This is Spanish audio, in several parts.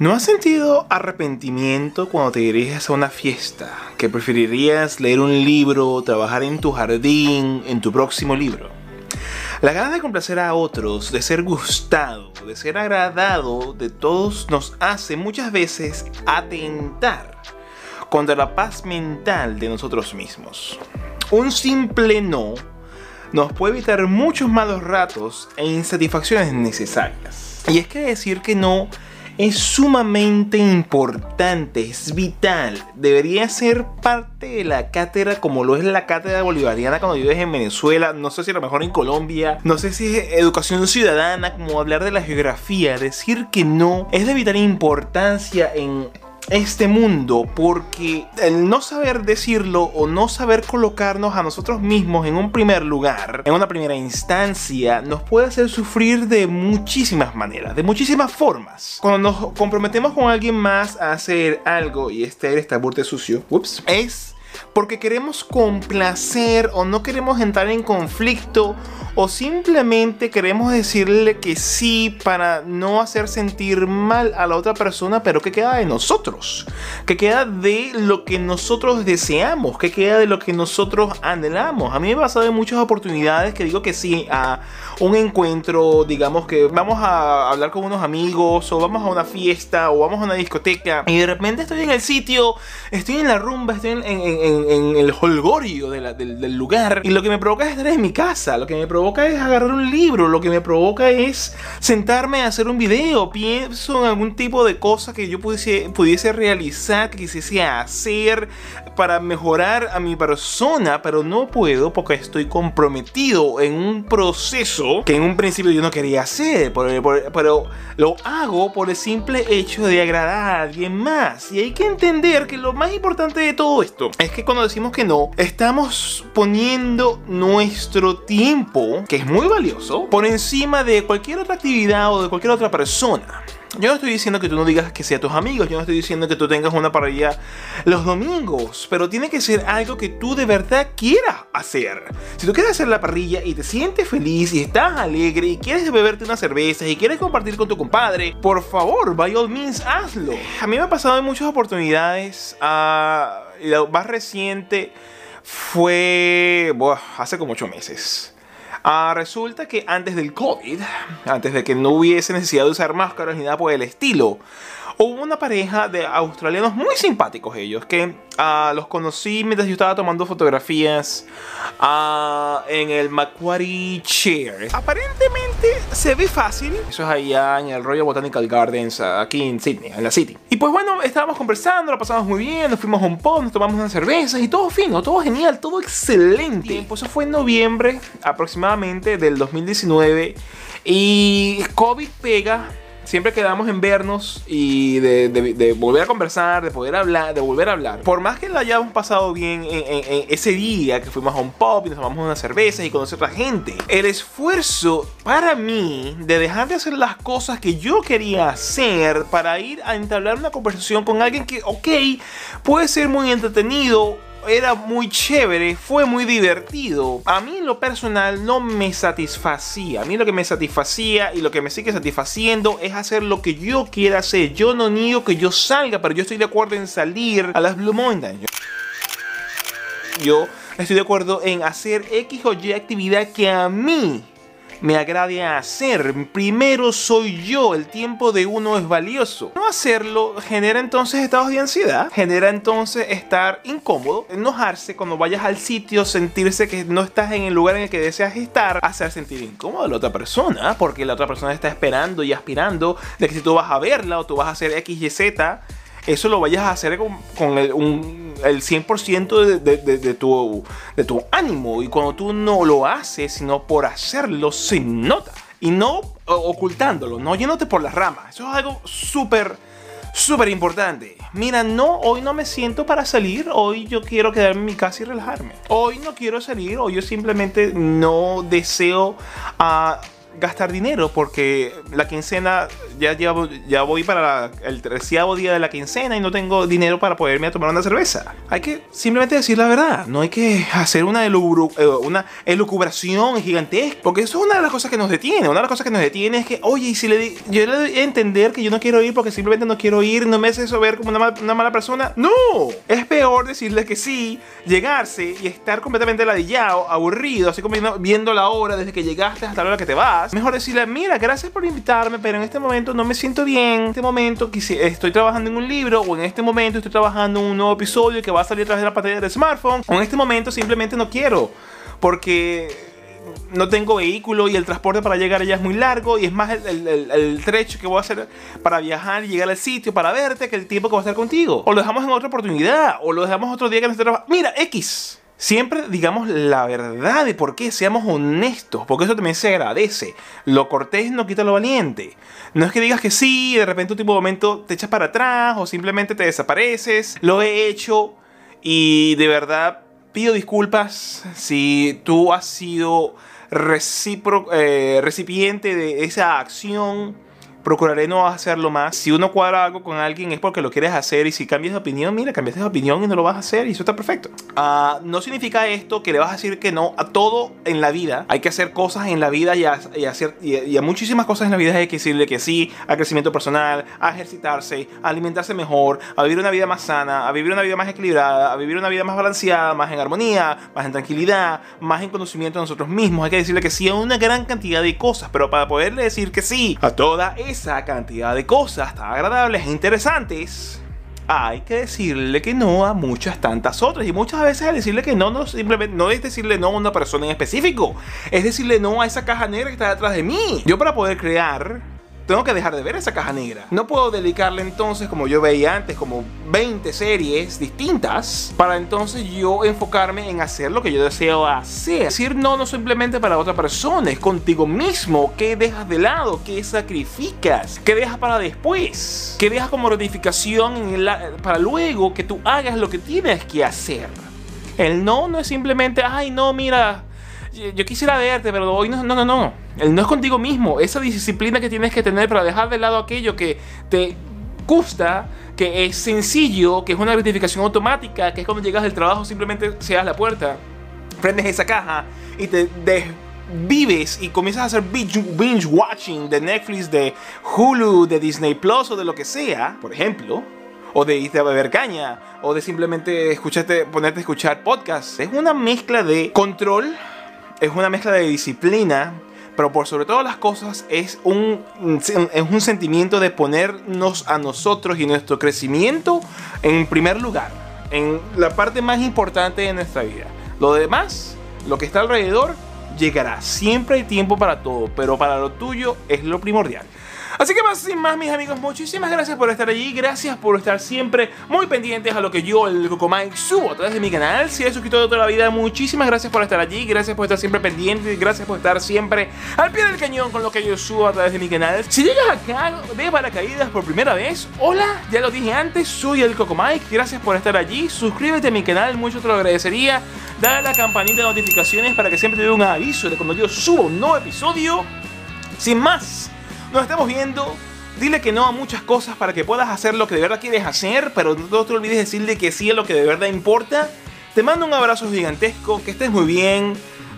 ¿No has sentido arrepentimiento cuando te diriges a una fiesta? ¿Que preferirías leer un libro, trabajar en tu jardín, en tu próximo libro? La ganas de complacer a otros, de ser gustado, de ser agradado de todos nos hace muchas veces atentar contra la paz mental de nosotros mismos. Un simple no nos puede evitar muchos malos ratos e insatisfacciones necesarias. Y es que decir que no es sumamente importante, es vital. Debería ser parte de la cátedra como lo es la cátedra bolivariana cuando vives en Venezuela. No sé si a lo mejor en Colombia. No sé si es educación ciudadana, como hablar de la geografía. Decir que no es de vital importancia en este mundo porque el no saber decirlo o no saber colocarnos a nosotros mismos en un primer lugar, en una primera instancia, nos puede hacer sufrir de muchísimas maneras, de muchísimas formas. Cuando nos comprometemos con alguien más a hacer algo y este está burte sucio, ups, es porque queremos complacer o no queremos entrar en conflicto o simplemente queremos decirle que sí para no hacer sentir mal a la otra persona, pero que queda de nosotros, que queda de lo que nosotros deseamos, que queda de lo que nosotros anhelamos. A mí me ha pasado en muchas oportunidades que digo que sí a un encuentro, digamos que vamos a hablar con unos amigos o vamos a una fiesta o vamos a una discoteca y de repente estoy en el sitio, estoy en la rumba, estoy en, el holgorio del, del lugar. Y lo que me provoca es estar en mi casa, lo que me provoca es agarrar un libro, lo que me provoca es sentarme a hacer un video. Pienso en algún tipo de cosa que yo pudiese, pudiese realizar, que quisiese hacer para mejorar a mi persona, pero no puedo porque estoy comprometido en un proceso que en un principio yo no quería hacer, pero lo hago por el simple hecho de agradar a alguien más. Y hay que entender que lo más importante de todo esto es que cuando decimos que no, estamos poniendo nuestro tiempo que es muy valioso, por encima de cualquier otra actividad o de cualquier otra persona. Yo no estoy diciendo que tú no digas que sea tus amigos, yo no estoy diciendo que tú tengas una parrilla los domingos, pero tiene que ser algo que tú de verdad quieras hacer. Si tú quieres hacer la parrilla y te sientes feliz y estás alegre y quieres beberte una cerveza y quieres compartir con tu compadre, por favor, by all means, hazlo. A mí me ha pasado en muchas oportunidades, uh, la más reciente fue hace como 8 meses. Ah, resulta que antes del COVID, antes de que no hubiese necesidad de usar máscaras ni nada por el estilo, hubo una pareja de australianos muy simpáticos ellos, que uh, los conocí mientras yo estaba tomando fotografías uh, en el Macquarie Chair. Aparentemente se ve fácil. Eso es allá en el Royal Botanical Gardens, aquí en Sydney, en la City. Y pues bueno, estábamos conversando, lo pasamos muy bien, nos fuimos a un pub, nos tomamos unas cervezas y todo fino, todo genial, todo excelente. Pues eso fue en noviembre aproximadamente del 2019 y COVID pega siempre quedamos en vernos y de, volver a conversar, de poder hablar, de volver a hablar. Por más que la hayamos pasado bien en, ese día que fuimos a un pub y nos tomamos unas cervezas y conocer a otra gente, el esfuerzo para mí de dejar de hacer las cosas que yo quería hacer para ir a entablar una conversación con alguien que, ok, puede ser muy entretenido era muy chévere, fue muy divertido. A mí en lo personal no me satisfacía. A mí lo que me satisfacía y lo que me sigue satisfaciendo es hacer lo que yo quiera hacer. Yo no niego que yo salga, pero yo estoy de acuerdo en salir a las Blue Mountains. Yo estoy de acuerdo en hacer X o Y actividad que a mí me agrade hacer. Primero soy yo, el tiempo de uno es valioso. No hacerlo genera entonces estados de ansiedad, genera entonces estar incómodo, enojarse cuando vayas al sitio, sentirse que no estás en el lugar en el que deseas estar, hacer sentir incómodo a la otra persona, porque la otra persona está esperando y aspirando de que si tú vas a verla o tú vas a hacer X, Y, Z, eso lo vayas a hacer con, el, 100% de, tu, de tu ánimo. Y cuando tú no lo haces, sino por hacerlo, se nota. Y no ocultándolo, no yéndote por las ramas. Eso es algo súper, súper importante. Mira, no, hoy no me siento para salir. Hoy yo quiero quedarme en mi casa y relajarme. Hoy no quiero salir. Hoy yo simplemente no deseo... Uh, gastar dinero porque la quincena ya, ya, ya voy para el treceavo día de la quincena y no tengo dinero para poderme tomar una cerveza. Hay que simplemente decir la verdad, no hay que hacer una, eh, una elucubración gigantesca, porque eso es una de las cosas que nos detiene. Una de las cosas que nos detiene es que, oye, y si le yo le doy a entender que yo no quiero ir porque simplemente no quiero ir, no me hace eso ver como una, una mala persona. No, es peor decirle que sí, llegarse y estar completamente ladillado, aburrido, así como viendo la hora desde que llegaste hasta la hora que te vas. Mejor decirle, mira, gracias por invitarme, pero en este momento no me siento bien. En este momento estoy trabajando en un libro o en este momento estoy trabajando en un nuevo episodio que va a salir a través de la pantalla del smartphone. O en este momento simplemente no quiero. Porque no tengo vehículo y el transporte para llegar allá es muy largo y es más el, trecho que voy a hacer para viajar y llegar al sitio para verte que el tiempo que voy a estar contigo. O lo dejamos en otra oportunidad o lo dejamos otro día que no esté trabajando. Mira, X. Siempre digamos la verdad de por qué, seamos honestos, porque eso también se agradece. Lo cortés no quita lo valiente. No es que digas que sí de repente un tipo de momento te echas para atrás o simplemente te desapareces. Lo he hecho y de verdad pido disculpas si tú has sido eh, recipiente de esa acción procuraré no hacerlo más. Si uno cuadra algo con alguien es porque lo quieres hacer y si cambias de opinión, mira, cambiaste de opinión y no lo vas a hacer y eso está perfecto. Uh, no significa esto que le vas a decir que no a todo en la vida. Hay que hacer cosas en la vida y a, hacer, y a, muchísimas cosas en la vida hay que decirle que sí a crecimiento personal, a ejercitarse, a alimentarse mejor, a vivir una vida más sana, a vivir una vida más equilibrada, a vivir una vida más balanceada, más en armonía, más en tranquilidad, más en conocimiento de nosotros mismos. Hay que decirle que sí a una gran cantidad de cosas, pero para poderle decir que sí a toda esa esa cantidad de cosas tan agradables e interesantes, hay que decirle que no a muchas tantas otras. Y muchas veces decirle que no, no, simplemente, no es decirle no a una persona en específico, es decirle no a esa caja negra que está detrás de mí. Yo para poder crear tengo que dejar de ver esa caja negra. No puedo dedicarle entonces, como yo veía antes, como 20 series distintas para entonces yo enfocarme en hacer lo que yo deseo hacer. Decir no no simplemente para otra persona, es contigo mismo. ¿Qué dejas de lado? ¿Qué sacrificas? ¿Qué dejas para después? ¿Qué dejas como ratificación para luego que tú hagas lo que tienes que hacer? El no no es simplemente, ay no, mira, yo quisiera verte, pero hoy no, no, no, no. El no es contigo mismo. Esa disciplina que tienes que tener para dejar de lado aquello que te gusta, que es sencillo, que es una gratificación automática, que es cuando llegas del trabajo simplemente das la puerta, prendes esa caja y te vives y comienzas a hacer binge, watching de Netflix, de Hulu, de Disney Plus o de lo que sea, por ejemplo, o de irte a beber caña, o de simplemente escucharte, ponerte a escuchar podcasts. Es una mezcla de control es una mezcla de disciplina, pero por sobre todas las cosas es un, es un sentimiento de ponernos a nosotros y nuestro crecimiento en primer lugar, en la parte más importante de nuestra vida. Lo demás, lo que está alrededor, llegará. Siempre hay tiempo para todo, pero para lo tuyo es lo primordial. Así que más sin más, mis amigos, muchísimas gracias por estar allí. Gracias por estar siempre muy pendientes a lo que yo, el Cocomike, subo a través de mi canal. Si eres suscrito de toda la vida, muchísimas gracias por estar allí. Gracias por estar siempre pendientes. Gracias por estar siempre al pie del cañón con lo que yo subo a través de mi canal. Si llegas acá de paracaídas por primera vez, hola, ya lo dije antes, soy el Cocomike. Gracias por estar allí. Suscríbete a mi canal, mucho te lo agradecería. Dale a la campanita de notificaciones para que siempre te dé un aviso de cuando yo subo un nuevo episodio. Sin más nos estamos viendo. Dile que no a muchas cosas para que puedas hacer lo que de verdad quieres hacer, pero no te olvides decirle que sí a lo que de verdad importa. Te mando un abrazo gigantesco, que estés muy bien.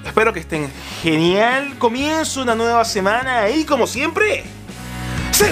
Espero que estén genial. Comienzo una nueva semana y como siempre, ¡se